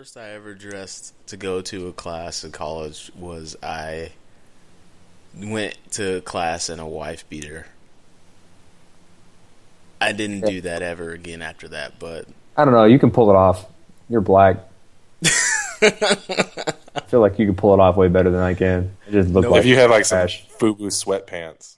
worst I ever dressed to go to a class in college was I went to class in a wife beater. I didn't do that ever again after that, but I don't know. You can pull it off. You're black. I feel like you can pull it off way better than I can. It just look No, like if you have like some trash. FUBU sweatpants.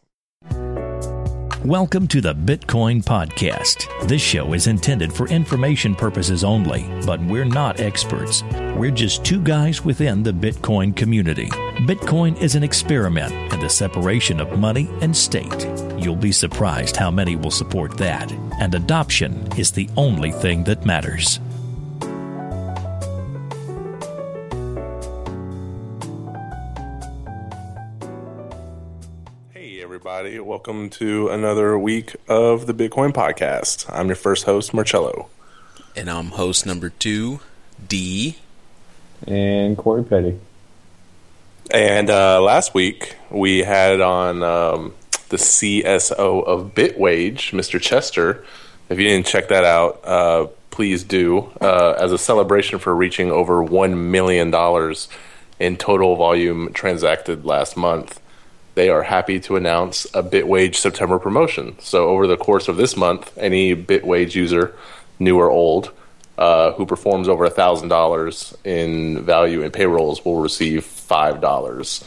Welcome to the Bitcoin Podcast. This show is intended for information purposes only, but we're not experts. We're just two guys within the Bitcoin community. Bitcoin is an experiment in the separation of money and state. You'll be surprised how many will support that, and adoption is the only thing that matters. Everybody. Welcome to another week of the Bitcoin Podcast. I'm your first host, Marcello. and I'm host number two, D. And Corey Petty. And uh, last week, we had on um, the CSO of Bitwage, Mr. Chester. If you didn't check that out, uh, please do. Uh, as a celebration for reaching over $1 million in total volume transacted last month, they are happy to announce a Bitwage September promotion. So, over the course of this month, any Bitwage user, new or old, uh, who performs over $1,000 in value in payrolls will receive $5.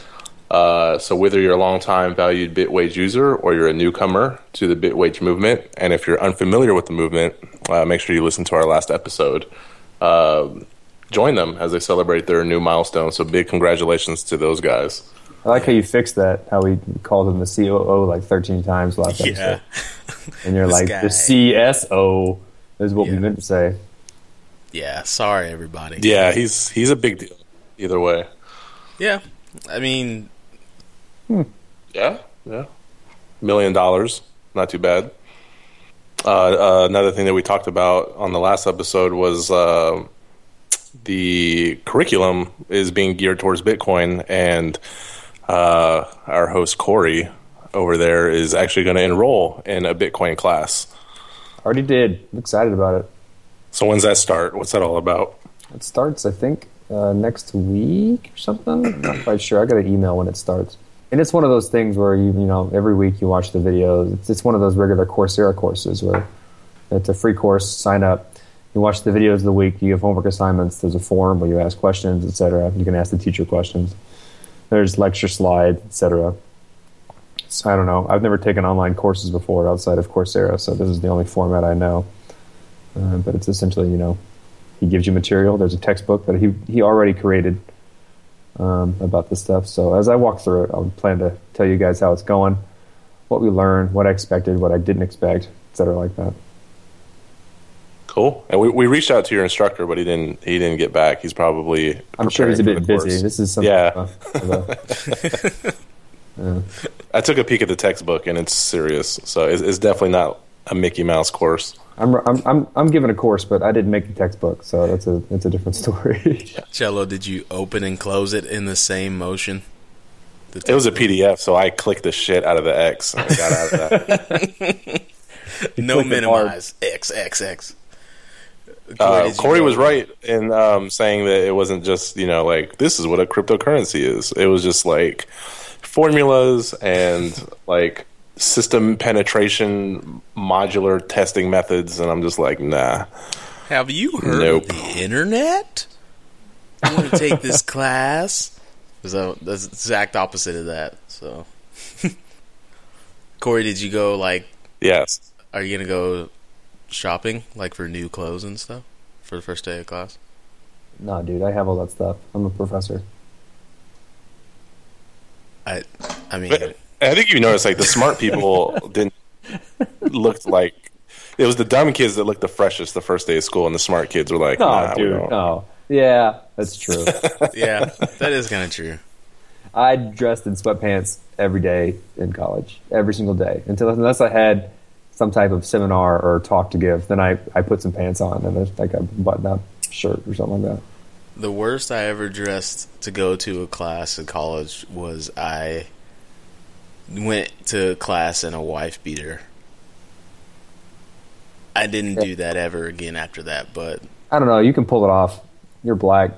Uh, so, whether you're a long-time valued Bitwage user or you're a newcomer to the Bitwage movement, and if you're unfamiliar with the movement, uh, make sure you listen to our last episode. Uh, join them as they celebrate their new milestone. So, big congratulations to those guys. I like how you fixed that. How we called him the COO like 13 times last Yeah. episode. And you're like, guy. the CSO is what we meant to say. Yeah, sorry everybody. Yeah, he's he's a big deal. Either way. Yeah. I mean, Yeah, yeah. Million dollars, not too bad. Uh, uh, another thing that we talked about on the last episode was uh, the curriculum is being geared towards Bitcoin, and uh, our host Corey over there is actually going to enroll in a Bitcoin class. Already did. I'm excited about it. So when's that start? What's that all about? It starts, I think, uh, next week or something. I'm not quite sure. I got an email when it starts. And it's one of those things where you, you know, every week you watch the videos. It's, it's one of those regular Coursera courses where it's a free course. Sign up. You watch the videos of the week. You have homework assignments. There's a forum where you ask questions, etc. You can ask the teacher questions. There's lecture slide, etc. So I don't know. I've never taken online courses before outside of Coursera, so this is the only format I know. Uh, but it's essentially, you know, he gives you material. There's a textbook that he he already created um, about this stuff. So as I walk through it, I'll plan to tell you guys how it's going, what we learned, what I expected, what I didn't expect, etc. Like that. Cool. And we, we reached out to your instructor, but he didn't he didn't get back. He's probably I'm sure he's a bit busy. course. This is some Yeah. of a- of a- I took a peek at the textbook and it's serious. So it's, it's definitely not a Mickey Mouse course. I'm, I'm I'm I'm giving a course, but I didn't make the textbook, so that's a that's a different story. Cello, did you open and close it in the same motion? The It was a PDF, so I clicked the shit out of the X and got out of that. no clicked it hard. minimize. X, X, X. Uh, Corey was right in um, saying that it wasn't just you know like this is what a cryptocurrency is. It was just like formulas and like system penetration modular testing methods, and I'm just like nah. Have you heard Nope. of the internet? You want to take this class? So that's the exact opposite of that. So, Corey, did you go like? Yes. Are you gonna go shopping like for new clothes and stuff for the first day of class? no, dude, I have all that stuff. I'm a professor. I, I mean, But I think you noticed like the smart people didn't looked like it was the dumb kids that looked the freshest the first day of school, and the smart kids were like, No, nah, dude, don't. no. Yeah, that's true. yeah, that is kind of true. I dressed in sweatpants every day in college, every single day, until unless I had some type of seminar or talk to give. Then I, I put some pants on and there's like a button up shirt or something like that. The worst I ever dressed to go to a class in college was I went to class in a wife beater. I didn't do that ever again after that, but I don't know. You can pull it off. You're black.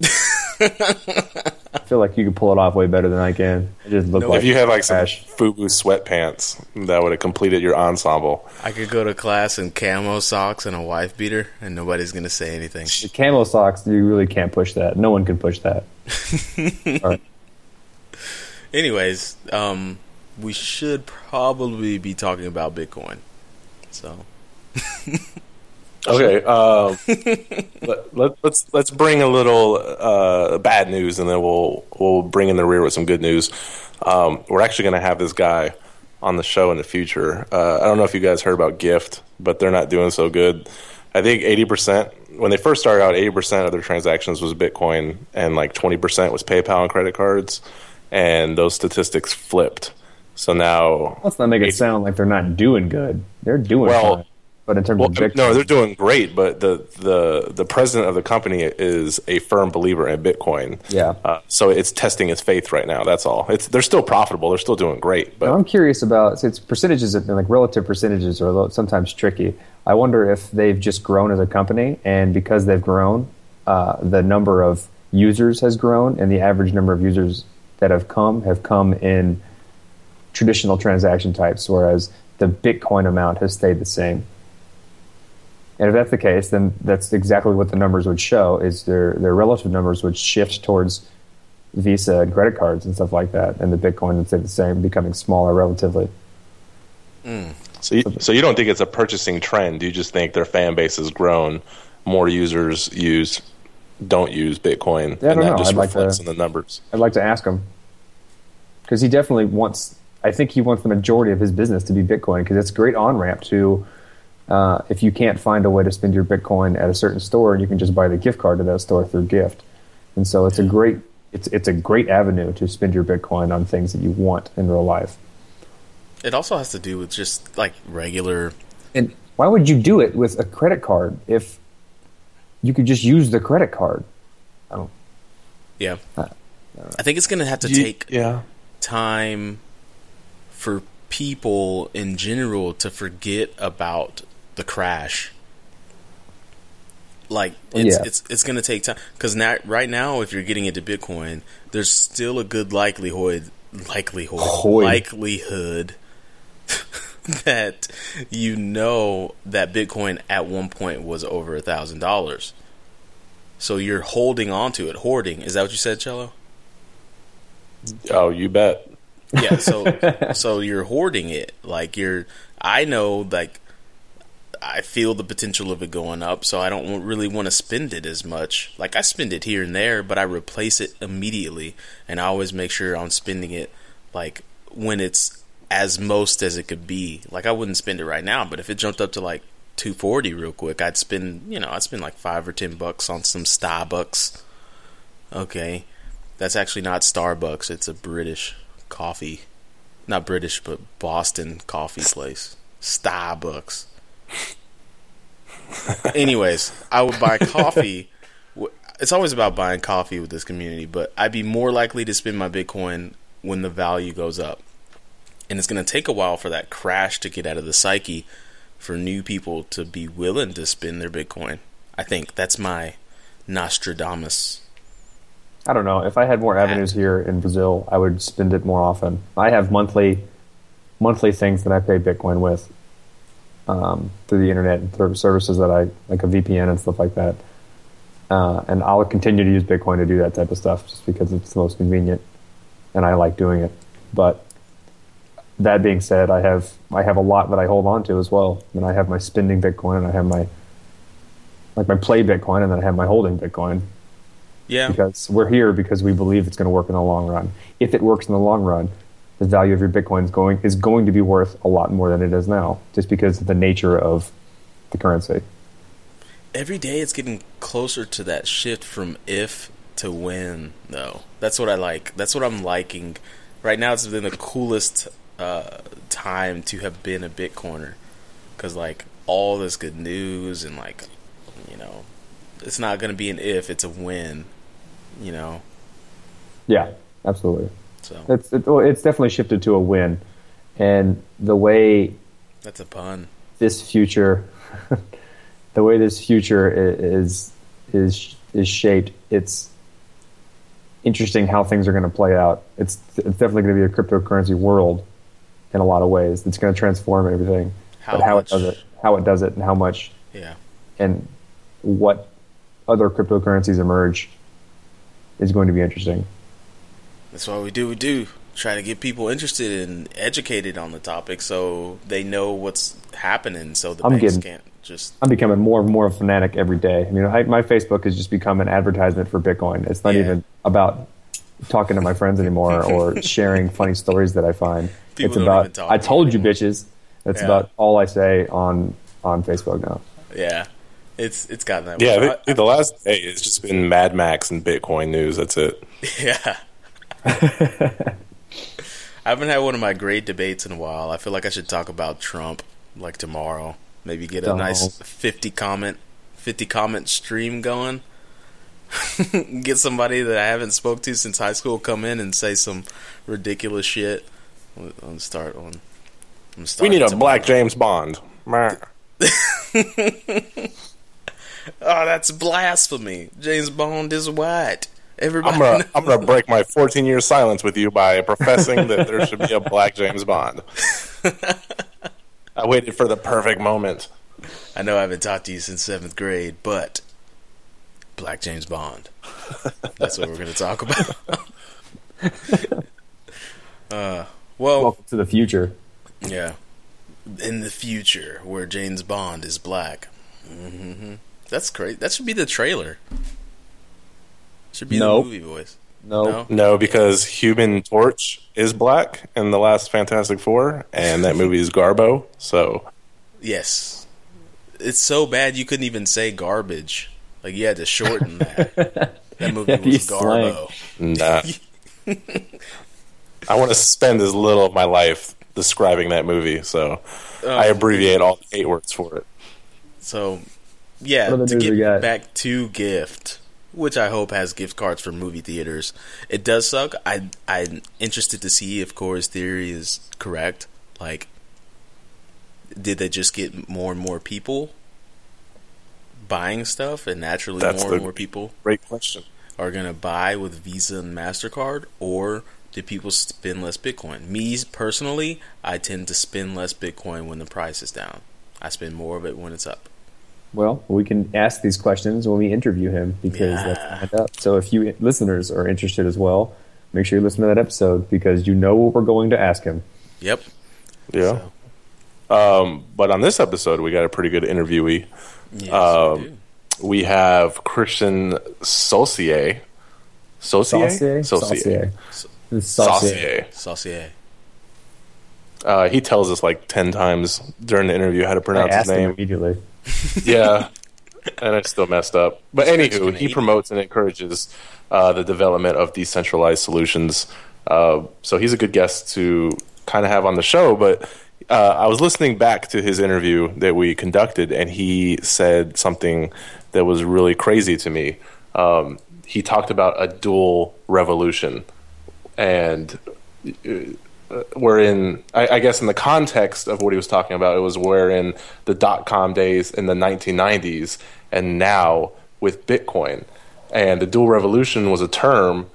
I feel like you could pull it off way better than I can. It just look No, like if you had like some. FUBU sweatpants, that would have completed your ensemble. I could go to class in camo socks and a wife beater, and nobody's gonna say anything. The camo socks, you really can't push that. No one can push that. All right. Anyways, um, we should probably be talking about Bitcoin. So Okay, um, let, let, let's let's bring a little uh, bad news, and then we'll we'll bring in the rear with some good news. Um, we're actually going to have this guy on the show in the future. Uh, I don't know if you guys heard about Gyft, but they're not doing so good. I think eighty percent when they first started out, eighty percent of their transactions was Bitcoin, and like twenty percent was PayPal and credit cards, and those statistics flipped. So now Let's not make it sound like they're not doing good. They're doing Well- fine. But in terms Well, of Bitcoin, no, they're doing great, but the, the the president of the company is a firm believer in Bitcoin. Yeah. Uh, so it's testing its faith right now. That's all. It's they're still profitable. They're still doing great. Now, But I'm curious about it's percentages and like relative percentages are sometimes tricky. I wonder if they've just grown as a company, and because they've grown, uh, the number of users has grown, and the average number of users that have come have come in traditional transaction types, whereas the Bitcoin amount has stayed the same. And if that's the case, then that's exactly what the numbers would show: is their their relative numbers would shift towards Visa and credit cards and stuff like that, and the Bitcoin would stay the same, becoming smaller relatively. Hmm. so you, so you don't think it's a purchasing trend? You just think their fan base has grown. More users use don't use Bitcoin, Yeah, I and don't that know. just I'd like reflects to- in the numbers. I'd like to ask him because he definitely wants. I think he wants the majority of his business to be Bitcoin because it's a great on ramp to. Uh, if you can't find a way to spend your Bitcoin at a certain store, you can just buy the gift card to that store through Gyft, and so it's a great it's it's a great avenue to spend your Bitcoin on things that you want in real life. it also has to do with just like regular. And why would you do it with a credit card if you could just use the credit card? I don't. Yeah, Uh, I think it's gonna have to You- take yeah. time for people in general to forget about the crash. Like it's Yeah. it's it's gonna take time because now right now if you're getting into Bitcoin, there's still a good likelihood likelihood Hoid. likelihood that you know that Bitcoin at one point was over a thousand dollars. So you're holding on to it, hoarding. Is that what you said, Cello? Oh, you bet. Yeah, so so you're hoarding it. Like you're I know like I feel the potential of it going up, so I don't really want to spend it as much. Like I spend it here and there, but I replace it immediately and I always make sure I'm spending it like when it's as most as it could be. Like I wouldn't spend it right now, but if it jumped up to like 240 real quick, I'd spend, you know, I'd spend like 5 or 10 bucks on some Starbucks. Okay. That's actually not Starbucks, it's a British coffee. Not British, but Boston coffee place. Starbucks. Anyways, I would buy coffee. It's always about buying coffee with this community, but I'd be more likely to spend my Bitcoin when the value goes up. And it's going to take a while for that crash to get out of the psyche for new people to be willing to spend their Bitcoin. I think that's my Nostradamus. I don't know. If I had more avenues here in Brazil, I would spend it more often. I have monthly monthly things that I pay Bitcoin with um, through the internet and through services that I like a VPN and stuff like that. Uh, and I'll continue to use Bitcoin to do that type of stuff just because it's the most convenient and I like doing it. But that being said, I have I have a lot that I hold on to as well. And I have my spending Bitcoin and I have my like my play Bitcoin and then I have my holding Bitcoin Yeah. because we're here because we believe it's going to work in the long run. If it works in the long run, the value of your Bitcoin is going is going to be worth a lot more than it is now, just because of the nature of the currency. every day it's getting closer to that shift from if to when though that's what i like that's what i'm liking right now it's been the coolest uh, time to have been a bitcoiner because like all this good news and like you know it's not going to be an if it's a when you know Yeah, absolutely. So It's it, well, it's definitely shifted to a win, and the way that's a pun this future, the way this future is is is shaped, it's interesting how things are going to play out. It's, it's definitely going to be a cryptocurrency world in a lot of ways. It's going to transform everything. How but how much- it does it, how it does it, and how much, Yeah. and what other cryptocurrencies emerge is going to be interesting. That's what we do. We do try to get people interested and educated on the topic, so they know what's happening. So the I'm banks getting- can't just. I'm becoming more and more of a fanatic every day. I mean, I, my Facebook has just become an advertisement for Bitcoin. It's not Yeah. even about talking to my friends anymore or sharing funny stories that I find. People it's about I told you you, bitches. That's Yeah. about all I say on on Facebook now. Yeah, it's it's gotten that. Yeah, way. I think the last day it's just been Mad Max and Bitcoin news. That's it. Yeah. I haven't had one of my great debates in a while. I feel like I should talk about Trump like tomorrow. Maybe get a nice fifty comment fifty comment stream going. get somebody that I haven't spoke to since high school come in and say some ridiculous shit. I'm start on. I'm We need a tomorrow. black James Bond. Oh, that's blasphemy. James Bond is white. Everybody. I'm gonna I'm gonna break my 14 year silence with you by professing that there should be a black James Bond. I waited for the perfect moment. I know I haven't talked to you since seventh grade, but Black James Bond. That's what we're going to talk about. uh, well, Welcome to the future. yeah. In the future, where James Bond is black. hmm That's great. That should be the trailer. Should be Nope. the movie voice. No, No? No, because Human Torch is black in the last Fantastic Four, and that movie is Garbo. So Yes. It's so bad you couldn't even say garbage. Like you had to shorten that. that movie Yeah, was he's slang. Garbo. nah. I want to spend as little of my life describing that movie, so I Um, abbreviate all eight words for it. So, yeah, to get got? back to Gyft, which I hope has gift cards for movie theaters. It does suck. I I'm interested to see if Corey's theory is correct. Like, did they just get more and more people buying stuff, and naturally That's more and more people Great question. are going to buy with Visa and Mastercard, or do people spend less Bitcoin? Me personally, I tend to spend less Bitcoin when the price is down. I spend more of it when it's up. Well, we can ask these questions when we interview him because Yeah. that's lined up. So if you listeners are interested as well, make sure you listen to that episode because you know what we're going to ask him. Yep. Yeah. So, Um, but on this episode, we got a pretty good interviewee. yes, Um, we do. We have Christian Saucier. Saucier? Saucier? Saucier. Saucier. Uh, he tells us like 10 times during the interview how to I pronounce his asked him name. immediately. yeah, and I still messed up. But anywho, he promotes and encourages uh, the development of decentralized solutions. Uh, so he's a good guest to kind of have on the show. But uh, I was listening back to his interview that we conducted, and he said something that was really crazy to me. Um, he talked about a dual revolution, and wherein I, I guess in the context of what he was talking about, it was wherein the dot com days in the 1990s and now with Bitcoin. And the dual revolution was a term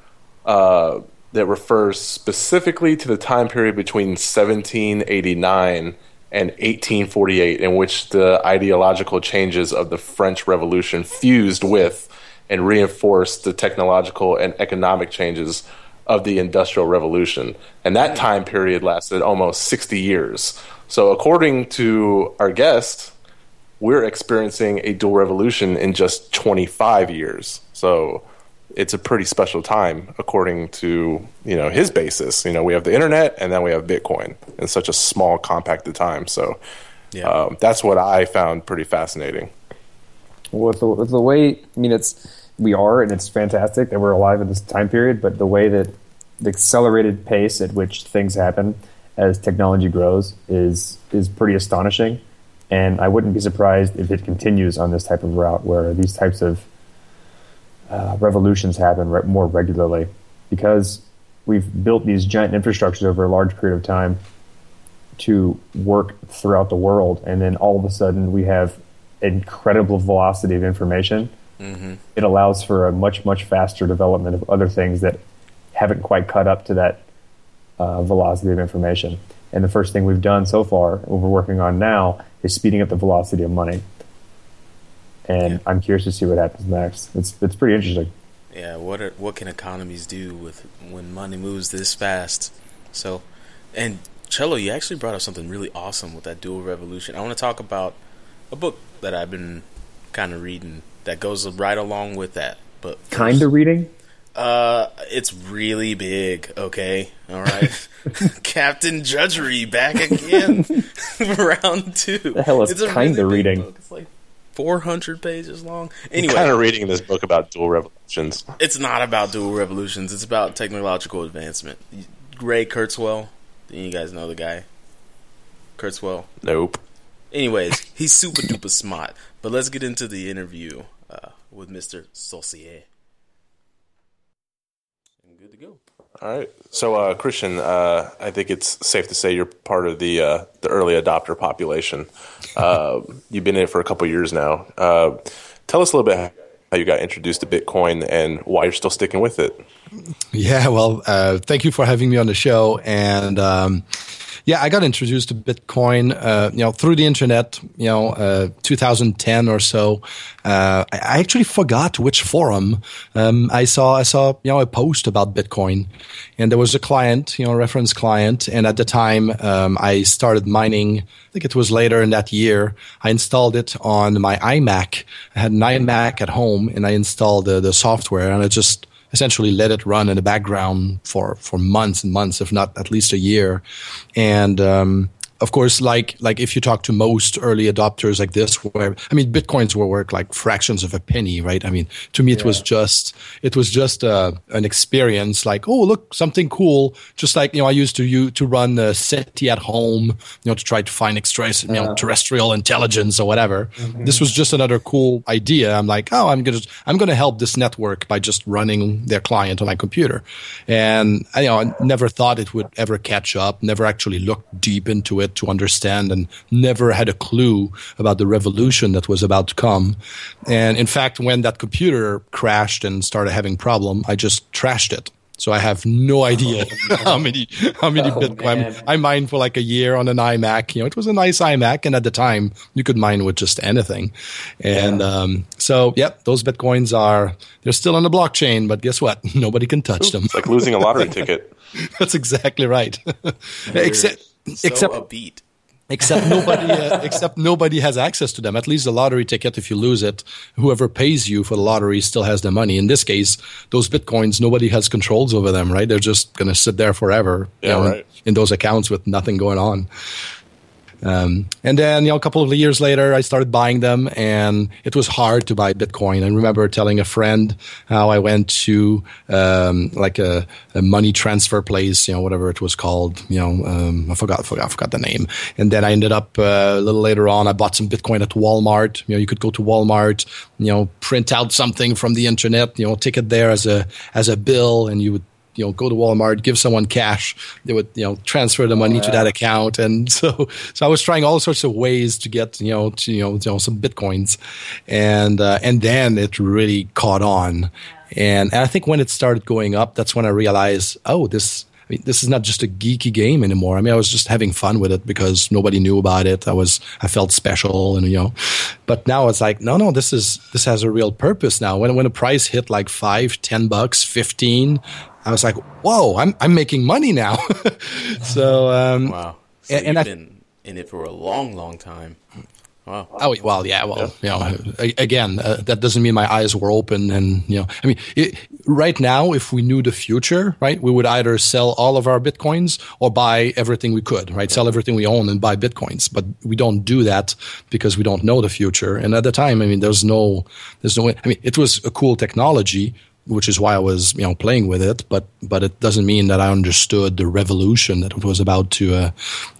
uh, that refers specifically to the time period between 1789 and 1848, in which the ideological changes of the French Revolution fused with and reinforced the technological and economic changes of the Industrial Revolution. And that time period lasted almost 60 years. So, according to our guest, we're experiencing a dual revolution in just 25 years. So, it's a pretty special time according to you know his basis you know we have the internet and then we have bitcoin in such a small compacted time so Yeah. um, that's what i found pretty fascinating Well, with the, with the way, I mean, it's we are, and it's fantastic that we're alive in this time period. But the way that the accelerated pace at which things happen as technology grows is is pretty astonishing. And I wouldn't be surprised if it continues on this type of route, where these types of uh, revolutions happen re- more regularly, because we've built these giant infrastructures over a large period of time to work throughout the world, and then all of a sudden we have incredible velocity of information it allows for a much much faster development of other things that haven't quite caught up to that uh, velocity of information. And the first thing we've done so far, what we're working on now, is speeding up the velocity of money. And Yeah. I'm curious to see what happens next. It's it's pretty interesting. Yeah, what are, what can economies do with when money moves this fast? So, and Cello, you actually brought up something really awesome with that dual revolution. I want to talk about a book that I've been kind of reading that goes right along with that. But Kind of reading. uh, it's really big. Okay, all right. Captain Judgery back again, round two. The hell is It's kinda big reading? book. It's like four hundred pages long. I'm Anyway, kind of reading this book about dual revolutions. it's not about dual revolutions. It's about technological advancement. Ray Kurzweil, you guys know the guy. Kurzweil. Nope. Anyways, he's super duper smart. But let's get into the interview with Mr. Saucier. And good to go. All right. So, uh, Christian, uh, I think it's safe to say you're part of the uh, the early adopter population. Uh, you've been in it for a couple years now. Uh, tell us a little bit how you got introduced to Bitcoin and why you're still sticking with it. Yeah, well, uh, thank you for having me on the show. And um, yeah, I got introduced to Bitcoin, uh, you know, through the internet, you know, uh, 2010 or so. Uh, I actually forgot which forum um, I saw. I saw, you know, a post about Bitcoin, and there was a client, you know, a reference client, and at the time um, I started mining. I think it was later in that year. I installed it on my iMac. I had an iMac at home, and I installed the, the software, and I just essentially let it run in the background for for months and months, if not at least a year. And um, of course, like like if you talk to most early adopters like this, where I mean, bitcoins were worth like fractions of a penny, right? I mean, to me, it was just it was just uh, an experience. Like, oh, look, something cool. Just like you know, I used to you to run the SETI at home, you know, to try to find extra, you know, terrestrial intelligence or whatever. This was just another cool idea. I'm like, oh, I'm gonna I'm gonna help this network by just running their client on my computer, and you know, I never thought it would ever catch up. Never actually looked deep into it to understand, and never had a clue about the revolution that was about to come. And in fact, when that computer crashed and started having problem, I just trashed it. So I have no idea how many how many Oh, Bitcoin. I, man. I mined for like a year on an iMac. You know, it was a nice iMac, and at the time you could mine with just anything. And um, so, yep, those Bitcoins are they're still on the blockchain, but guess what? Nobody can touch them. It's like losing a lottery ticket. That's exactly right. except So except upbeat. except nobody uh, except nobody has access to them at least the lottery ticket if you lose it whoever pays you for the lottery still has the money in this case those bitcoins nobody has controls over them right they're just going to sit there forever you Yeah, know, in- right. in, those accounts with nothing going on um, and then, you know, a couple of years later, I started buying them, and it was hard to buy Bitcoin. I remember telling a friend how I went to um, like a, a money transfer place, you know, whatever it was called. You know, um, I forgot, forgot, forgot the name. And then I ended up uh, a little later on. I bought some Bitcoin at Walmart. You know, you could go to Walmart, you know, print out something from the internet, you know, take it there as a as a bill, and you would you know go to Walmart, give someone cash, they would you know transfer the money to that account, and so so I was trying all sorts of ways to get you know to you know, you know some bitcoins, and uh, and then it really caught on, and, and I think when it started going up, that's when I realized oh this. I mean, this is not just a geeky game anymore. I mean, I was just having fun with it because nobody knew about it. I was, I felt special, and you know. But now it's like, no, no, this is this has a real purpose now. When when a price hit like five, ten bucks, fifteen, I was like, whoa, I'm I'm making money now. so um, Wow. So And- and you've I- been in it for a long, long time. Wow. Oh well, yeah. Well, you know, again, uh, that doesn't mean my eyes were open, and you know, I mean, it, right now, if we knew the future, right, we would either sell all of our bitcoins or buy everything we could, right, sell everything we own and buy bitcoins. But we don't do that because we don't know the future. And at the time, I mean, there's no, there's no. I mean, it was a cool technology, which is why I was you know playing with it. But but it doesn't mean that I understood the revolution that it was about to uh,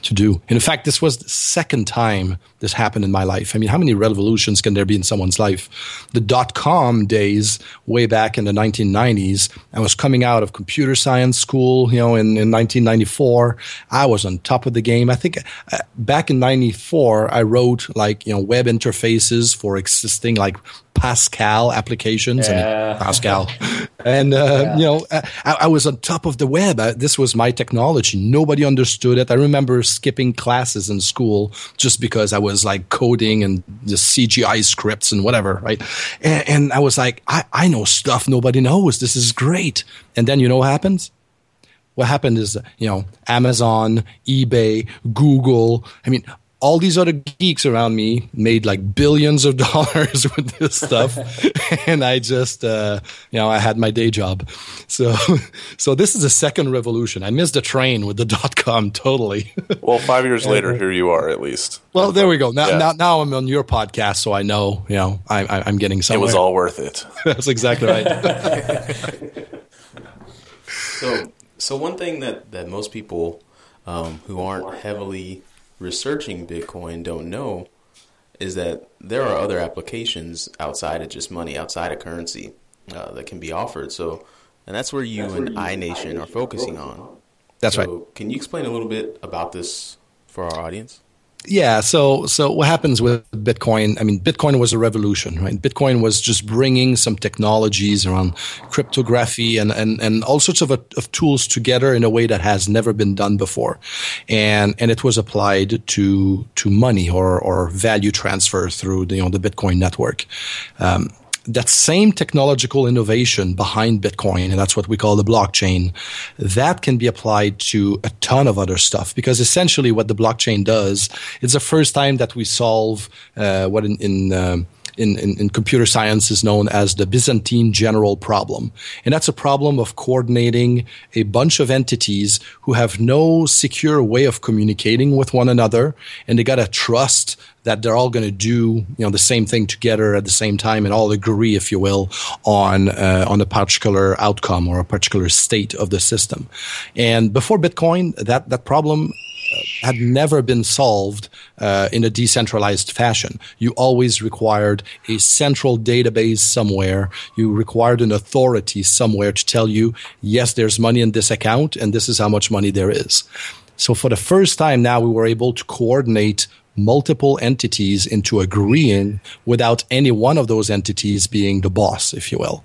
to do. And in fact, this was the second time this happened in my life. I mean, how many revolutions can there be in someone's life? The dot com days, way back in the 1990s, I was coming out of computer science school, you know, in, in 1994. I was on top of the game. I think uh, back in 94, I wrote like, you know, web interfaces for existing like Pascal applications. Yeah. I mean, Pascal. and, uh, Yeah. you know, I, I was on top of the web. I, this was my technology. Nobody understood it. I remember skipping classes in school just because I was like coding and the CGI scripts and whatever, right? And, and I was like, I, I know stuff nobody knows. This is great. And then you know what happens? what happened is, you know, Amazon, eBay, Google. I mean, all these other geeks around me made like billions of dollars with this stuff, and I just, uh, you know, I had my day job. So, so this is the second revolution. I missed the train with the dot com totally. Well, five years later, here you are at least. well, there we go. Now, Yeah. now, now I'm on your podcast, so I know, you know, I, I, I'm getting something. It was all worth it. That's exactly right. So, so one thing that, that most people um, who aren't heavily researching Bitcoin don't know is that there are other applications outside of just money, outside of currency, uh, that can be offered. So, and that's where you and iNation are focusing on. That's so right. Can you explain a little bit about this for our audience? Yeah. So, so what happens with Bitcoin? I mean, Bitcoin was a revolution, right? Bitcoin was just bringing some technologies around cryptography and, and, and all sorts of, of tools together in a way that has never been done before. And, and it was applied to, to money or, or value transfer through the, you know, the Bitcoin network. Um, that same technological innovation behind Bitcoin, and that's what we call the blockchain, that can be applied to a ton of other stuff. Because essentially, what the blockchain does, it's the first time that we solve uh, what in, in um, in, in, in, computer science is known as the Byzantine general problem. And that's a problem of coordinating a bunch of entities who have no secure way of communicating with one another. And they got to trust that they're all going to do, you know, the same thing together at the same time and all agree, if you will, on, uh, on a particular outcome or a particular state of the system. And before Bitcoin, that, that problem had never been solved uh, in a decentralized fashion. You always required a central database somewhere. You required an authority somewhere to tell you, yes, there's money in this account and this is how much money there is. So for the first time now, we were able to coordinate multiple entities into agreeing without any one of those entities being the boss, if you will.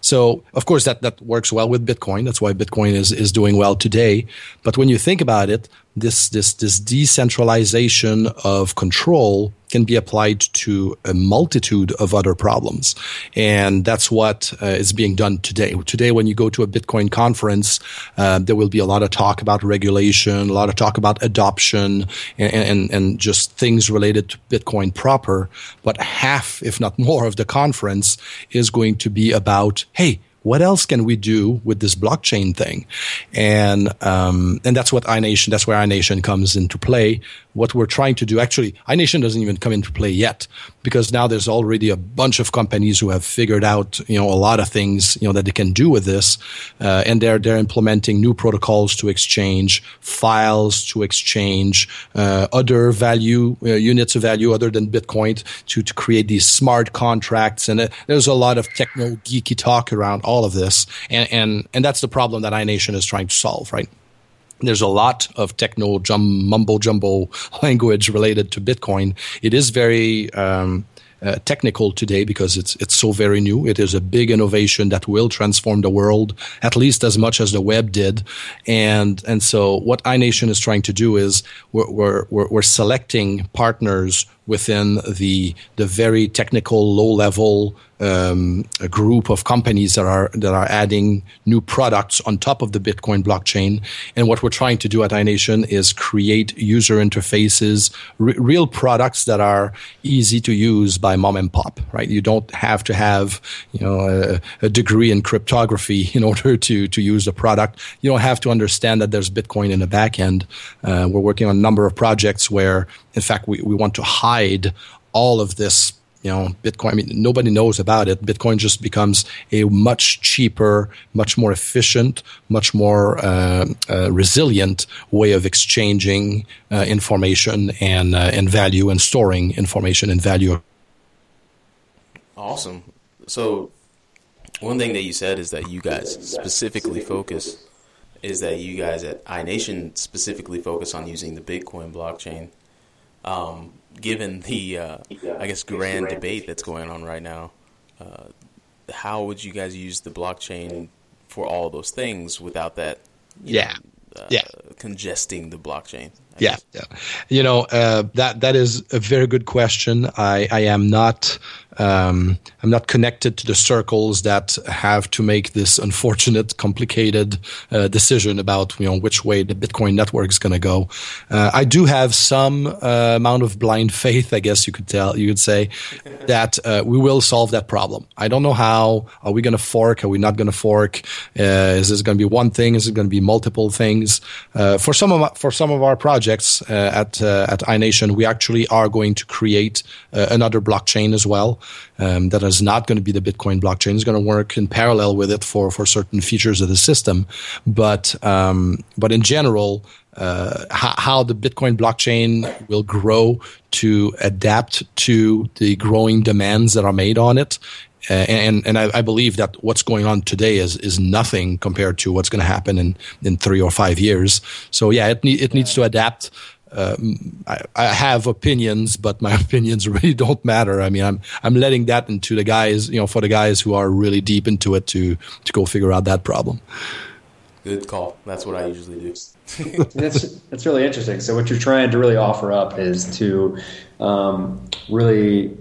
So, of course, that, that works well with Bitcoin. That's why Bitcoin is, is doing well today. But when you think about it, this, this, this decentralization of control can be applied to a multitude of other problems. And that's what uh, is being done today. Today, when you go to a Bitcoin conference, uh, there will be a lot of talk about regulation, a lot of talk about adoption and, and, and just things related to Bitcoin proper. But half, if not more, of the conference is going to be about, hey, what else can we do with this blockchain thing? And um, and that's what iNation. That's where iNation comes into play. What we're trying to do, actually, iNation doesn't even come into play yet because now there's already a bunch of companies who have figured out, you know, a lot of things, you know, that they can do with this, uh, and they're they're implementing new protocols to exchange files, to exchange uh, other value uh, units of value other than Bitcoin, to to create these smart contracts. And uh, there's a lot of techno geeky talk around all of this, and and and that's the problem that iNation is trying to solve, right? There's a lot of techno jum, mumbo jumbo language related to Bitcoin. It is very um, uh, technical today because it's it's so very new. It is a big innovation that will transform the world at least as much as the web did. And and so what iNation is trying to do is we're we're, we're, we're selecting partners within the the very technical low level um, group of companies that are that are adding new products on top of the Bitcoin blockchain. And what we're trying to do at iNation is create user interfaces, r- real products that are easy to use by mom and pop. Right? You don't have to have you know a, a degree in cryptography in order to to use the product. You don't have to understand that there's Bitcoin in the back end. Uh, we're working on a number of projects where, in fact, we, we want to hide all of this you know, Bitcoin. I mean, nobody knows about it. Bitcoin just becomes a much cheaper, much more efficient, much more uh, uh, resilient way of exchanging uh, information and uh, and value and storing information and value. Awesome. So, one thing that you said is that you guys specifically focus is that you guys at iNation specifically focus on using the Bitcoin blockchain. Um, given the, uh, I guess, grand debate that's going on right now, uh, how would you guys use the blockchain for all those things without that? yeah. Know, uh, yeah. Congesting the blockchain. Yeah, yeah. You know uh, that that is a very good question. I, I am not um, I'm not connected to the circles that have to make this unfortunate, complicated uh, decision about you know which way the Bitcoin network is going to go. Uh, I do have some uh, amount of blind faith, I guess you could tell you could say, that uh, we will solve that problem. I don't know how. Are we going to fork? Are we not going to fork? Uh, is this going to be one thing? Is it going to be multiple things? Uh, for some of for some of our projects at at iNation, we actually are going to create another blockchain as well um, that is not going to be the Bitcoin blockchain. It's going to work in parallel with it for for certain features of the system, but um, but in general. Uh, how, how, the Bitcoin blockchain will grow to adapt to the growing demands that are made on it. Uh, and and I, I, believe that what's going on today is is nothing compared to what's going to happen in, in three or five years. So yeah, it ne- it needs to adapt um, I, I, have opinions, but my opinions really don't matter. I mean, I'm I'm letting that into the guys, you know, for the guys who are really deep into it to to go figure out that problem. Good call. That's what I usually do. that's that's really interesting. So what you're trying to really offer up is to um, really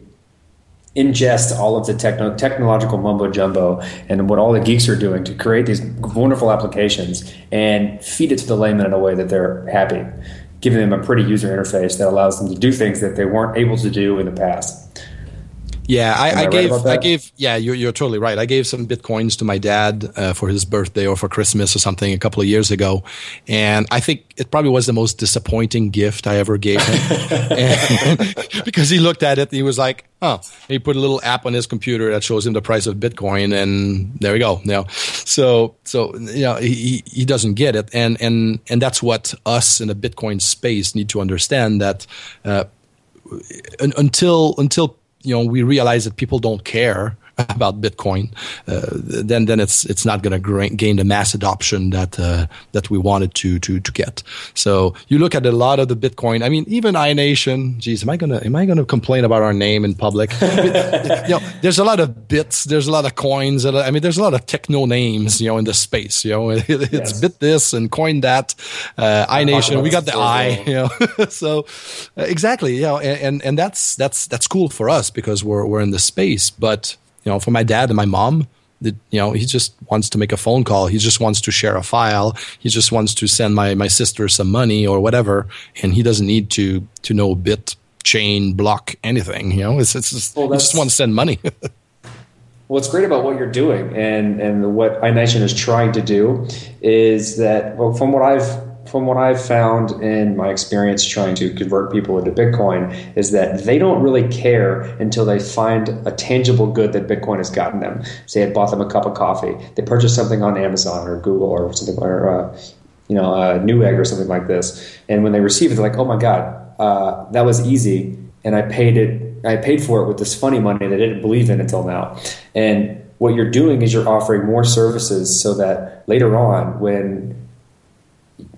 ingest all of the techno- technological mumbo jumbo and what all the geeks are doing to create these wonderful applications and feed it to the layman in a way that they're happy giving them a pretty user interface that allows them to do things that they weren't able to do in the past. Yeah, I, I, I gave, I gave, yeah, you're, you're totally right. I gave some bitcoins to my dad uh, for his birthday or for Christmas or something a couple of years ago, and I think it probably was the most disappointing gift I ever gave him, because he looked at it and he was like, "Oh," he put a little app on his computer that shows him the price of Bitcoin, and there we go. You know, so so you know he he doesn't get it, and and and that's what us in the Bitcoin space need to understand that. Uh, until until you know we realize that people don't care about Bitcoin, uh, then then it's it's not going to gain the mass adoption that uh, that we wanted to to to get. So you look at a lot of the Bitcoin. I mean, even iNation. Geez, am I gonna am I gonna complain about our name in public? you know, there's a lot of bits. There's a lot of coins. I mean, there's a lot of techno names. You know, in the space. You know, it's yes. bit this and coin that. Uh, iNation. We got the I. You know, so uh, exactly. You know, and, and and that's that's that's cool for us because we're we're in the space, but you know, for my dad and my mom, that you know, he just wants to make a phone call. He just wants to share a file. He just wants to send my my sister some money or whatever, and he doesn't need to to know bit chain block anything. You know, it's it's just, well, he just wants to send money. What's great about what you're doing and and what iNation is trying to do is that well, from what I've from what I've found in my experience trying to convert people into Bitcoin is that they don't really care until they find a tangible good that Bitcoin has gotten them. Say it bought them a cup of coffee, they purchased something on Amazon or Google or something or uh, you know a Newegg or something like this, and when they receive it, they're like, oh my god, uh, that was easy, and I paid it. I paid for it with this funny money that I didn't believe in until now, and what you're doing is you're offering more services so that later on when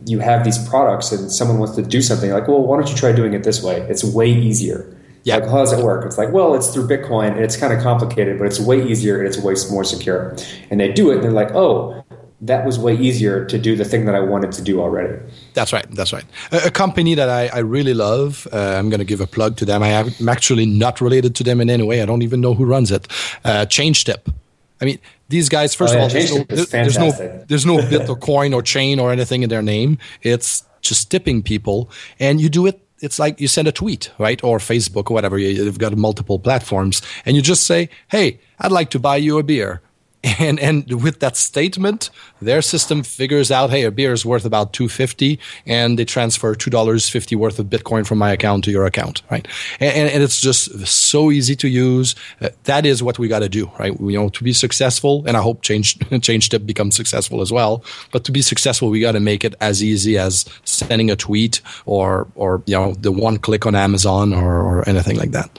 you have these products and someone wants to do something like, well, why don't you try doing it this way? It's way easier. Yeah. Like, how does it work? It's like, well, it's through Bitcoin and it's kind of complicated, but it's way easier and it's way more secure. And they do it and they're like, oh, that was way easier to do the thing that I wanted to do already. That's right. That's right. A, a company that I, I really love, uh, I'm going to give a plug to them. I am actually not related to them in any way. I don't even know who runs it. Uh, ChangeTip. I mean, these guys, first oh, yeah, of all, there's no, there's no, there's no bit or coin or chain or anything in their name. It's just tipping people, and you do it. It's like you send a tweet, right, or Facebook or whatever. You've got multiple platforms, and you just say, "Hey, I'd like to buy you a beer." and and with that statement, their system figures out, hey, a beer is worth about two fifty, and they transfer two dollars fifty worth of Bitcoin from my account to your account, right? And, and it's just so easy to use. Uh, that is what we got to do, right? We, you know, to be successful, and I hope change ChangeTip becomes successful as well. But to be successful, we got to make it as easy as sending a tweet or or you know the one click on Amazon or, or anything like that.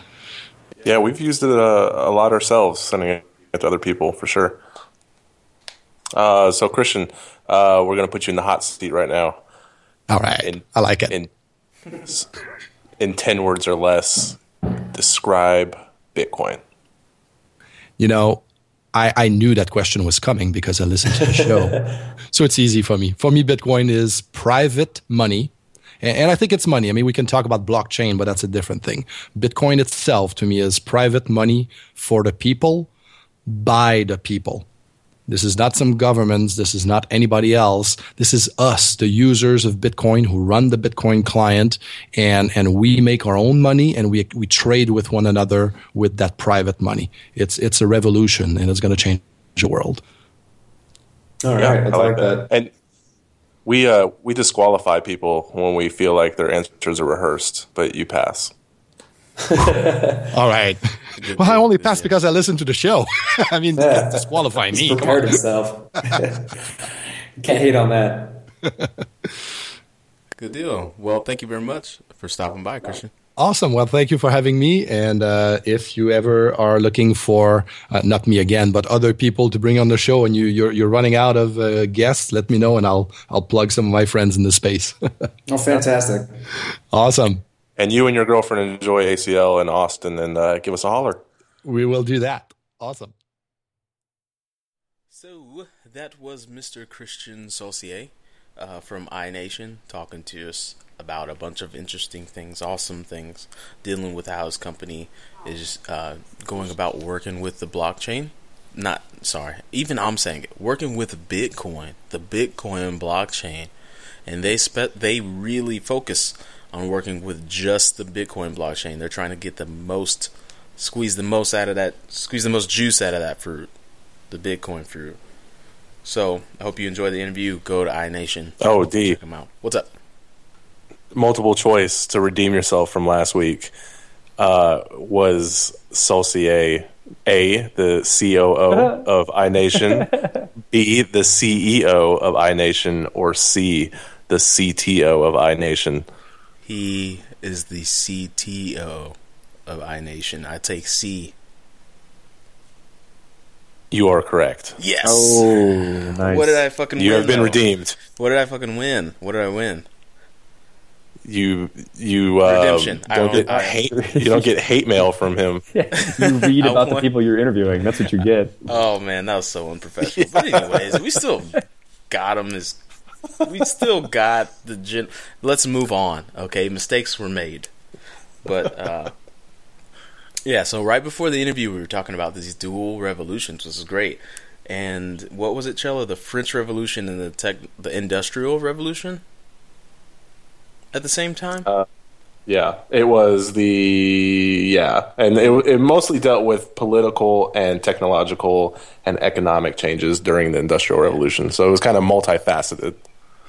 Yeah, we've used it a, a lot ourselves, sending it to other people for sure. Uh, so, Christian, uh, we're going to put you in the hot seat right now. All right, in, I like it. In, in ten words or less, describe Bitcoin. You know, I, I knew that question was coming because I listened to the show. so it's easy for me. For me, Bitcoin is private money. And, and I think it's money. I mean, we can talk about blockchain, but that's a different thing. Bitcoin itself, to me, is private money for the people by the people. This is not some governments. This is not anybody else. This is us, the users of Bitcoin who run the Bitcoin client and, and we make our own money and we, we trade with one another with that private money. It's, it's a revolution and it's going to change the world. All right. Yeah, I, I like that. And we, uh, we disqualify people when we feel like their answers are rehearsed, but you pass. All right. Good, well, I only passed because I listened to the show. I mean, yeah. disqualify me. He's prepared himself. Can't hate on that. Good deal. Well, thank you very much for stopping by, Christian. Awesome. Well, thank you for having me. And uh, if you ever are looking for uh, not me again, but other people to bring on the show, and you you're, you're running out of uh, guests, let me know, and I'll I'll plug some of my friends in the space. oh, fantastic! Awesome and you and your girlfriend enjoy ACL in Austin, and uh, give us a holler. We will do that. Awesome. So that was Mr. Christian Saucier uh, from iNation talking to us about a bunch of interesting things, awesome things, dealing with how his company is uh, going about working with the blockchain. Not sorry, even I'm saying it, working with Bitcoin, the Bitcoin blockchain, and they spe- they really focus on working with just the Bitcoin blockchain. They're trying to get the most, squeeze the most out of that, squeeze the most juice out of that fruit, the Bitcoin fruit. So I hope you enjoy the interview. Go to iNation. Oh, D. Check them out. What's up? Multiple choice to redeem yourself from last week uh, was Saucier A, the COO of iNation, B, the CEO of iNation, or C, the CTO of iNation. He is the CTO of iNation. I take C. You are correct. Yes. Oh, nice. What did I fucking you win? have been though? redeemed. What did I fucking win? What did I win? You you uh, Redemption. I don't don't- get I- hate. You don't get hate mail from him. you read about the people you're interviewing. That's what you get. Oh man, that was so unprofessional. But anyways, we still got him as we still got the gen. Let's move on. Okay, mistakes were made, but uh, yeah. So right before the interview, we were talking about these dual revolutions, which is great. And what was it, Cello? The French Revolution and the tech, the Industrial Revolution. At the same time. Uh, Yeah, it was the yeah, and it it mostly dealt with political and technological and economic changes during the Industrial Revolution. So it was kind of multifaceted.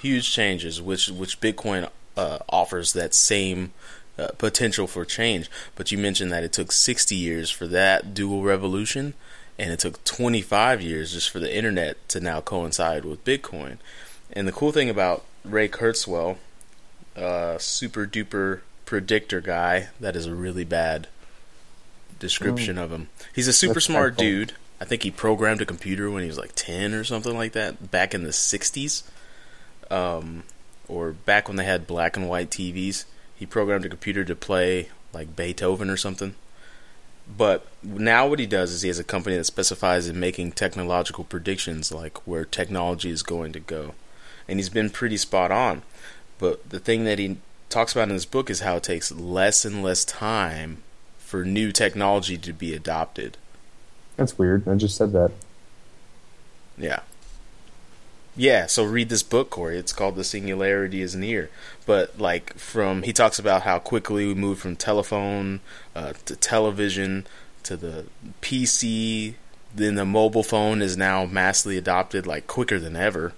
Huge changes, which which Bitcoin uh, offers that same uh, potential for change. But you mentioned that it took 60 years for that dual revolution, and it took 25 years just for the internet to now coincide with Bitcoin. And the cool thing about Ray Kurzweil, uh, super duper predictor guy, that is a really bad description of him. He's a super That's smart dude. I think he programmed a computer when he was like 10 or something like that back in the 60s um, or back when they had black and white TVs. He programmed a computer to play like Beethoven or something. But now what he does is he has a company that specifies in making technological predictions, like where technology is going to go, and he's been pretty spot on. But the thing that he talks about in his book is how it takes less and less time for new technology to be adopted. That's weird. I just said that. Yeah. Yeah, so read this book, Corey. It's called The Singularity is Near. But, like, from, he talks about how quickly we moved from telephone uh, to television to the PC, then the mobile phone is now massively adopted, like quicker than ever.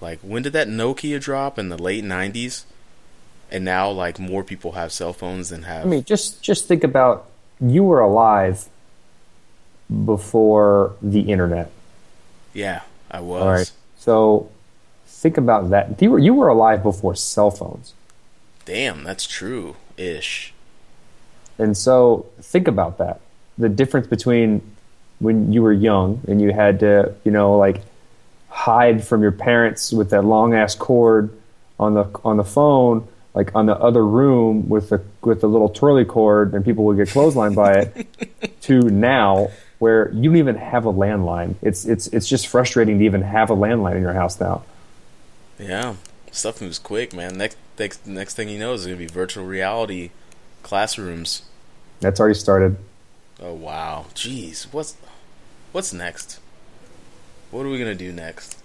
Like when did that Nokia drop in the late '90s? And now, like more people have cell phones than have. I mean, just just think about you were alive before the internet. yeah, I was. All right. So think about that. You were you were alive before cell phones. Damn, that's true. Ish. And so think about that. The difference between when you were young and you had to, you know, like hide from your parents with that long ass cord on the on the phone, like on the other room with the with the little twirly cord and people would get clotheslined by it to now where you don't even have a landline. It's it's it's just frustrating to even have a landline in your house now. Yeah, stuff moves quick, man. Next, next, next thing you know is gonna be virtual reality classrooms. That's already started. Oh wow, jeez, what's what's next? What are we gonna do next?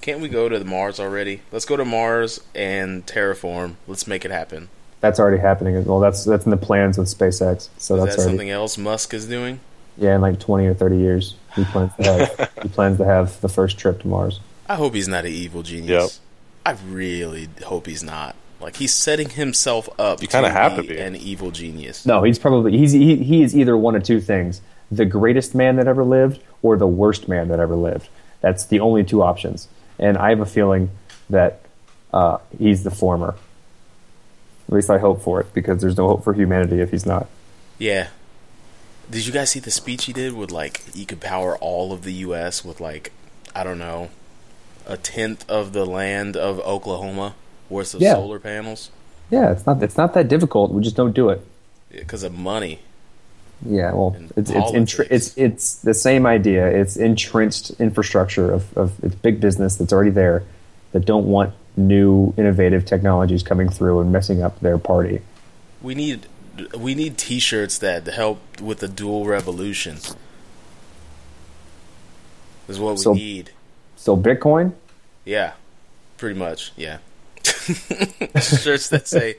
Can't we go to Mars already? Let's go to Mars and terraform. Let's make it happen. That's already happening. Well, that's that's in the plans with SpaceX. So Is that's that already something else Musk is doing? Yeah, in like twenty or thirty years, he plans to have he plans to have the first trip to Mars. I hope he's not an evil genius. I really hope he's not. Like he's setting himself up. You kinda have to be. an evil genius. No, he's probably he's he, he is either one of two things: the greatest man that ever lived, or the worst man that ever lived. That's the only two options. And I have a feeling that uh, he's the former. At least I hope for it, because there's no hope for humanity if he's not. Yeah. Did you guys see the speech he did with like he could power all of the U.S. with like I don't know a tenth of the land of Oklahoma worth of Yeah. solar panels Yeah, it's not it's not that difficult. We just don't do it. because of money. Yeah, well, And it's it's, politics. it's it's the same idea. It's entrenched infrastructure of, of it's big business that's already there that don't want new innovative technologies coming through and messing up their party. We need we need T-shirts that help with the dual revolution. Is what we So- need. So Bitcoin, Yeah, pretty much. Yeah, shirts that say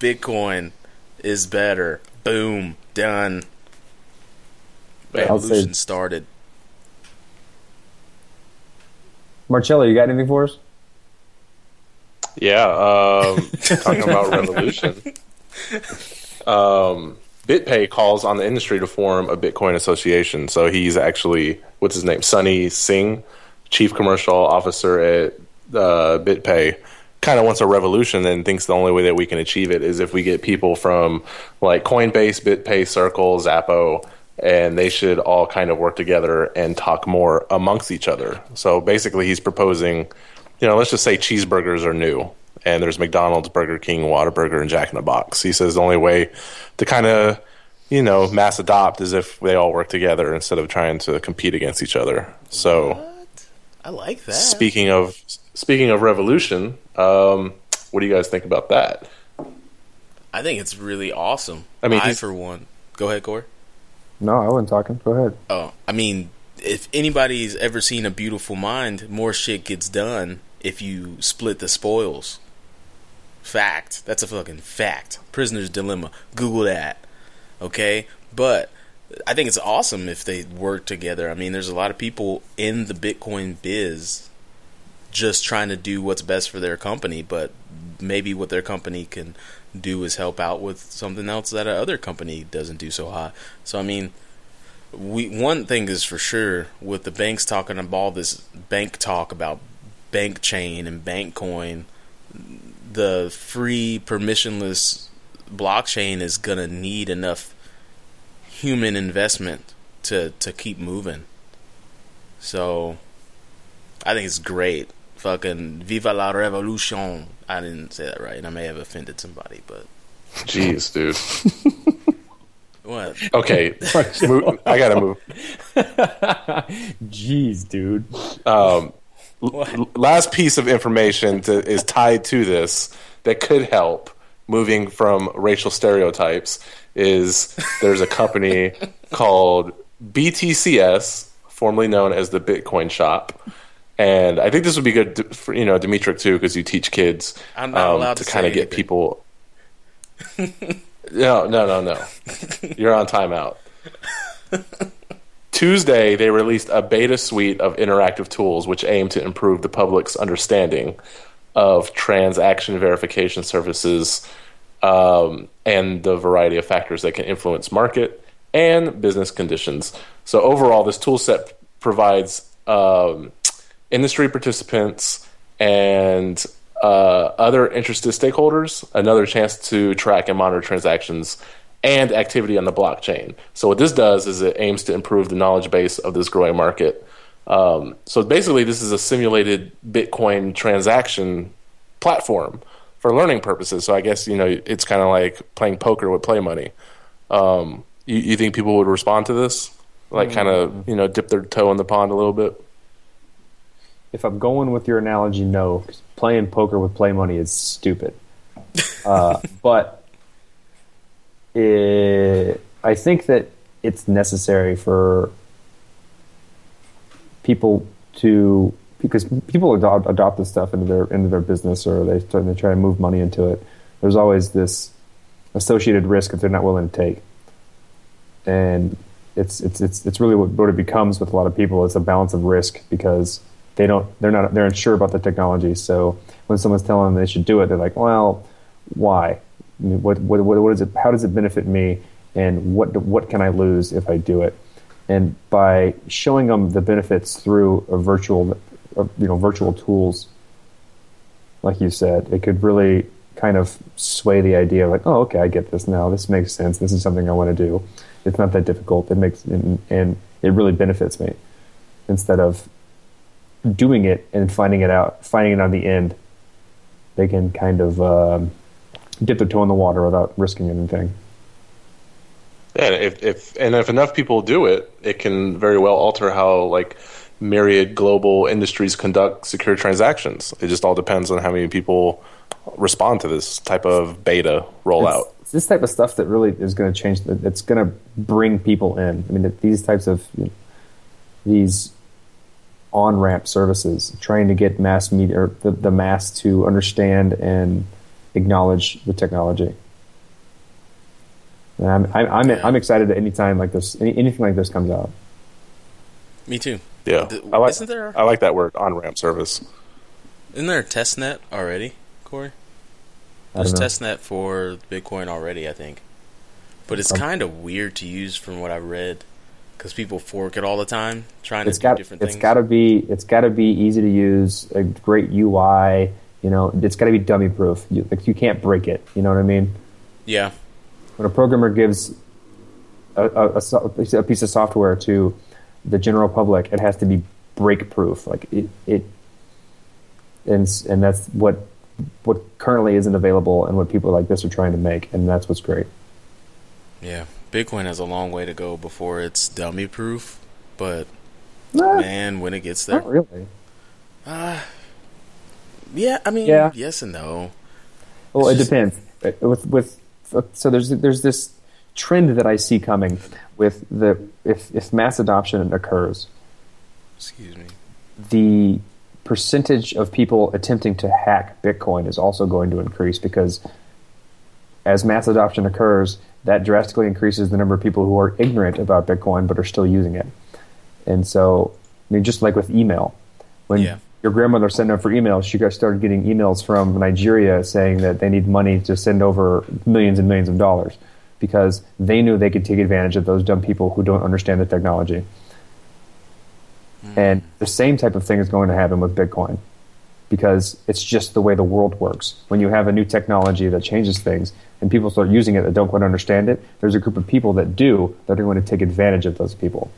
"Bitcoin is better." Boom, done. I'll say- Revolution started. Marcello, you got anything for us? Yeah, um, talking about revolution. Um, BitPay calls on the industry to form a Bitcoin association. So he's actually, what's his name? Sonny Singh, chief commercial officer at uh, BitPay, kind of wants a revolution and thinks the only way that we can achieve it is if we get people from like Coinbase, BitPay, Circle, Xapo, and they should all kind of work together and talk more amongst each other. So basically, he's proposing, you know, let's just say cheeseburgers are new. And there's McDonald's, Burger King, Whataburger, and Jack in the Box. He says the only way to kind of, you know, mass adopt is if they all work together instead of trying to compete against each other. So, I like that. speaking of speaking of revolution, um, what do you guys think about that? I think it's really awesome. I mean, I for one. Go ahead, Corey. No, I wasn't talking. Go ahead. Oh, I mean, if anybody's ever seen a beautiful mind, more shit gets done if you split the spoils. Fact. That's a fucking fact. Prisoner's dilemma. Google that. Okay? But I think it's awesome if they work together. I mean, there's a lot of people in the Bitcoin biz just trying to do what's best for their company, but maybe what their company can do is help out with something else that other company doesn't do so hot. So I mean, we one thing is for sure with the banks talking about all this bank talk about bank chain and bank coin, the free permissionless blockchain is gonna need enough human investment to to keep moving. So I think it's great. Fucking Viva la Revolution. I didn't say that right, and I may have offended somebody, but Jeez, dude. what? Okay, I gotta move. Jeez, dude. Um, What? last piece of information to, is tied to this that could help moving from racial stereotypes is there's a company called BTCS, formerly known as the Bitcoin Shop. And I think this would be good for you know Dimitri too because you teach kids um, allowed to to kind of get people. no, no, no, no. You're on timeout. Tuesday, they released a beta suite of interactive tools which aim to improve the public's understanding of transaction verification services um, and the variety of factors that can influence market and business conditions. So, overall, this tool set provides um, industry participants and uh, other interested stakeholders another chance to track and monitor transactions and activity on the blockchain. So what this does is it aims to improve the knowledge base of this growing market. Um, so basically, this is a simulated Bitcoin transaction platform for learning purposes. So I guess you know it's kind of like playing poker with play money. Um, you, you, think people would respond to this? Like, kind of you know, dip their toe in the pond a little bit. If I'm going with your analogy, no. Playing poker with play money is stupid. Uh, but it, I think that it's necessary for people to because people adopt, adopt this stuff into their into their business or they start, they try to move money into it. There's always this associated risk that they're not willing to take, and it's it's it's it's really what, what it becomes with a lot of people. It's a balance of risk because they don't they're not they're unsure about the technology. So when someone's telling them they should do it, they're like, well, why? What, what, what is it? How does it benefit me? And what what can I lose if I do it? And by showing them the benefits through a virtual, you know, virtual tools, like you said, it could really kind of sway the idea of like, oh, okay, I get this now. This makes sense. This is something I want to do. It's not that difficult. It makes and, and it really benefits me instead of doing it and finding it out, finding it on the end. They can kind of um, dip their toe in the water without risking anything. And if, if and if enough people do it, it can very well alter how like myriad global industries conduct secure transactions. It just all depends on how many people respond to this type of beta rollout. It's, it's this type of stuff that really is going to change. It's going to bring people in. I mean, these types of you know, these on ramp services, trying to get mass media or the, the mass to understand and acknowledge the technology. And I'm I'm I'm. I'm excited that anytime like this, any, anything like this comes out. Me too. Yeah, the, I like. Isn't there? I like that word on ramp service. Isn't there a test net already, Corey? There's test net for Bitcoin already, I think, but it's um, kind of weird to use from what I read because people fork it all the time trying to got, do different it's things. It's got to be it's got to be easy to use, a great UI you know, it's got to be dummy proof. You, like you can't break it. You know what I mean? Yeah. When a programmer gives a, a, a, a piece of software to the general public, it has to be break proof. Like it, it and and that's what what currently isn't available, and what people like this are trying to make, and that's what's great. Yeah, Bitcoin has a long way to go before it's dummy proof, but nah, man, when it gets there, not really. Uh, yeah, I mean, yeah. yes and no. Well, it's it just... depends. With with so there's there's this trend that I see coming with the if if mass adoption occurs. Excuse me. The percentage of people attempting to hack Bitcoin is also going to increase because as mass adoption occurs, that drastically increases the number of people who are ignorant about Bitcoin but are still using it. And so, I mean, just like with email, when yeah your grandmother sent over emails, she got started getting emails from Nigeria saying that they need money to send over millions and millions of dollars because they knew they could take advantage of those dumb people who don't understand the technology. Mm. And the same type of thing is going to happen with Bitcoin because it's just the way the world works. When you have a new technology that changes things and people start using it that don't quite understand it, there's a group of people that do that are going to take advantage of those people.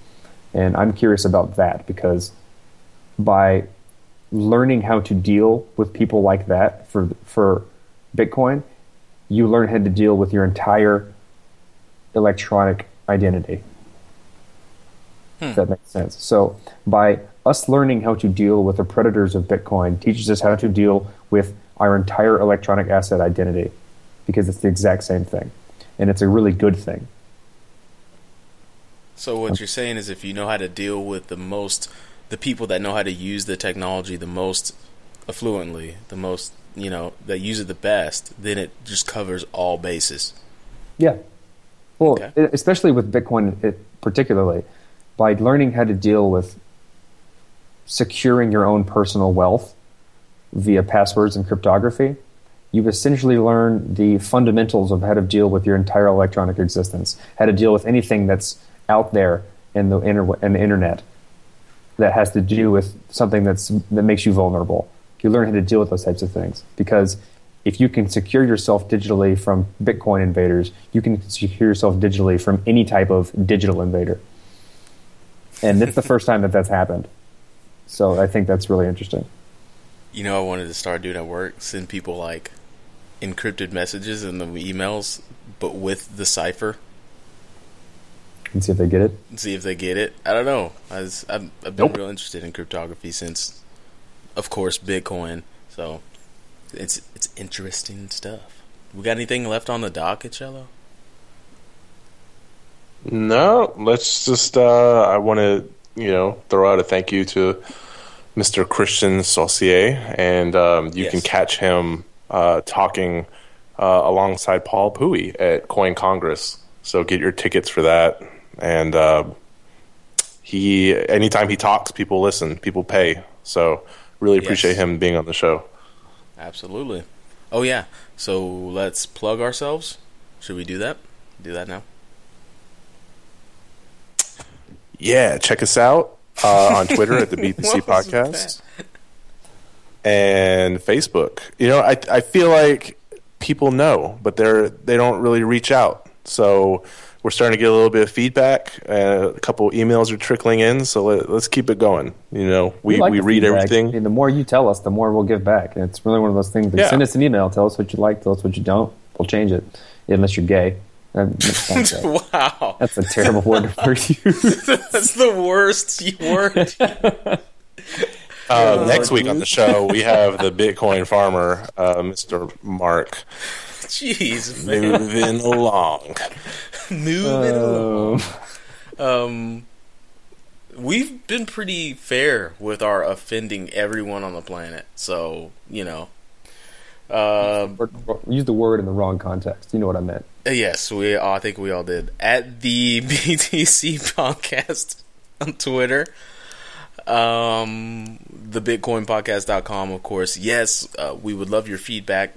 And I'm curious about that because by learning how to deal with people like that for for Bitcoin, you learn how to deal with your entire electronic identity. Hmm. If that makes sense. So by us learning how to deal with the predators of Bitcoin teaches us how to deal with our entire electronic asset identity because it's the exact same thing. And it's a really good thing. So what you're saying is if you know how to deal with the most the people that know how to use the technology the most affluently, the most you know that use it the best, then it just covers all bases. Yeah. Well, okay. especially with Bitcoin, it, particularly by learning how to deal with securing your own personal wealth via passwords and cryptography, you essentially learn the fundamentals of how to deal with your entire electronic existence, how to deal with anything that's out there in the, inter- in the internet that has to do with something that's that makes you vulnerable. You learn how to deal with those types of things because if you can secure yourself digitally from Bitcoin invaders, you can secure yourself digitally from any type of digital invader. And it's the first time that that's happened. So I think that's really interesting. You know, I wanted to start doing at work, send people like encrypted messages in the emails, but with the cipher. And see if they get it. See if they get it. I don't know. I was, I've, I've been Nope. real interested in cryptography since, of course, Bitcoin. So it's it's interesting stuff. We got anything left on the docket, Cello? No, let's just. Uh, I want to, you know, throw out a thank you to Mr. Christian Saucier, and um, you Yes. can catch him uh, talking uh, alongside Paul Puey at Coin Congress. So get your tickets for that, and uh, he anytime he talks, people listen, people pay. So really appreciate Yes. him being on the show. Absolutely. Oh yeah. So let's plug ourselves. Should we do that? Do that now. Yeah, check us out uh, on Twitter at the BTC Podcast and Facebook. You know, I I feel like people know, but they're they don't really reach out. So we're starting to get a little bit of feedback. Uh, a couple emails are trickling in, so let, let's keep it going. You know, we like we read feedback. everything. And the more you tell us, the more we'll give back. And it's really one of those things. Yeah. Send us an email. Tell us what you like. Tell us what you don't. We'll change it. Unless you're gay. That- wow. that's a terrible word to use. That's the worst word. Uh, next week on the show, we have the Bitcoin farmer, uh, Mr. Mark, Jeez, man. moving along. Move it along. Um, Um, we've been pretty fair with our offending everyone on the planet. So you know, uh, use the word in the wrong context. You know what I meant. yes, we. I think we all did at the BTC podcast on Twitter. Um, the BitcoinPodcast.com, of course. Yes, uh, we would love your feedback.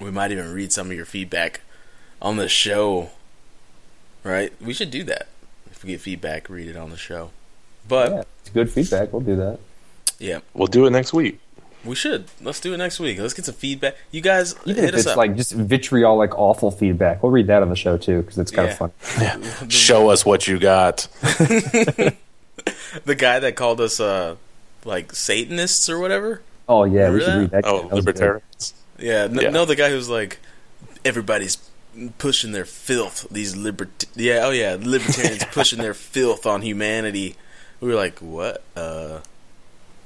We might even read some of your feedback on the show. Right? We should do that. If we get feedback, read it on the show. But Yeah, it's good feedback. We'll do that. yeah, We'll do it next week. we should. Let's do it next week. Let's get some feedback. You guys Even hit if us it's up. like just vitriolic, awful feedback, we'll read that on the show too because it's kind Yeah. of fun. Yeah. Show us what you got. the guy that called us uh like Satanists or whatever. Oh yeah, we Remember should read that. Oh, That libertarians. Yeah, n- Yeah. no, the guy who's like everybody's pushing their filth. These libert, yeah, oh yeah, libertarians pushing their filth on humanity. We were like, what? Uh,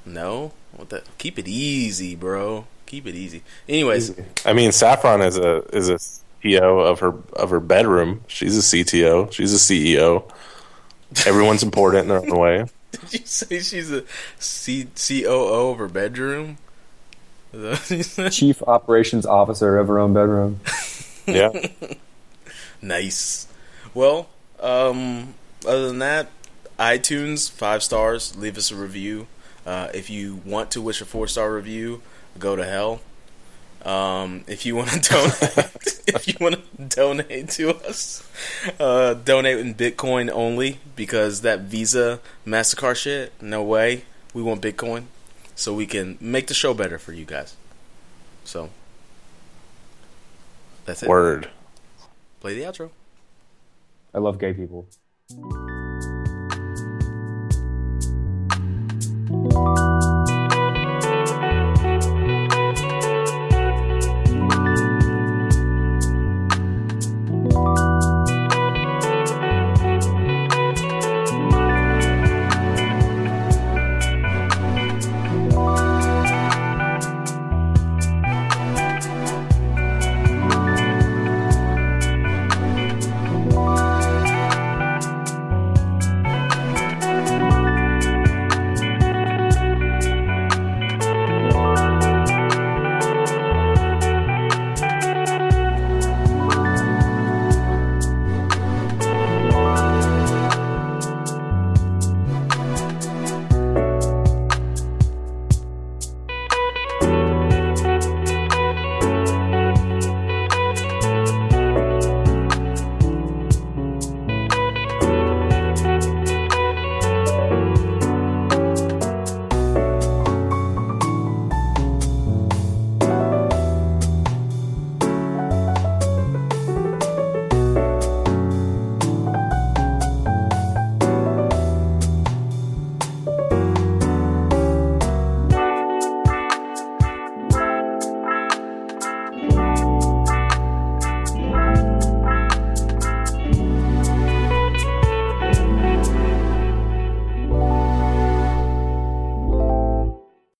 no, what the? Keep it easy, bro. Keep it easy. Anyways, I mean, Saffron is a is a CEO of her of her bedroom. She's a CTO. She's a CEO. Everyone's important in their own way. did you say she's a C COO of her bedroom? Is that what you said? Chief Operations Officer of her own bedroom. Yeah. Nice. Well, um, other than that, iTunes five stars. Leave us a review. Uh, if you want to wish a four star review, go to hell. Um, if you want to donate, if you want to donate to us, uh, donate in Bitcoin only because that Visa Mastercard shit, no way. We want Bitcoin so we can make the show better for you guys. So that's it. Word. Play the outro. I love gay people.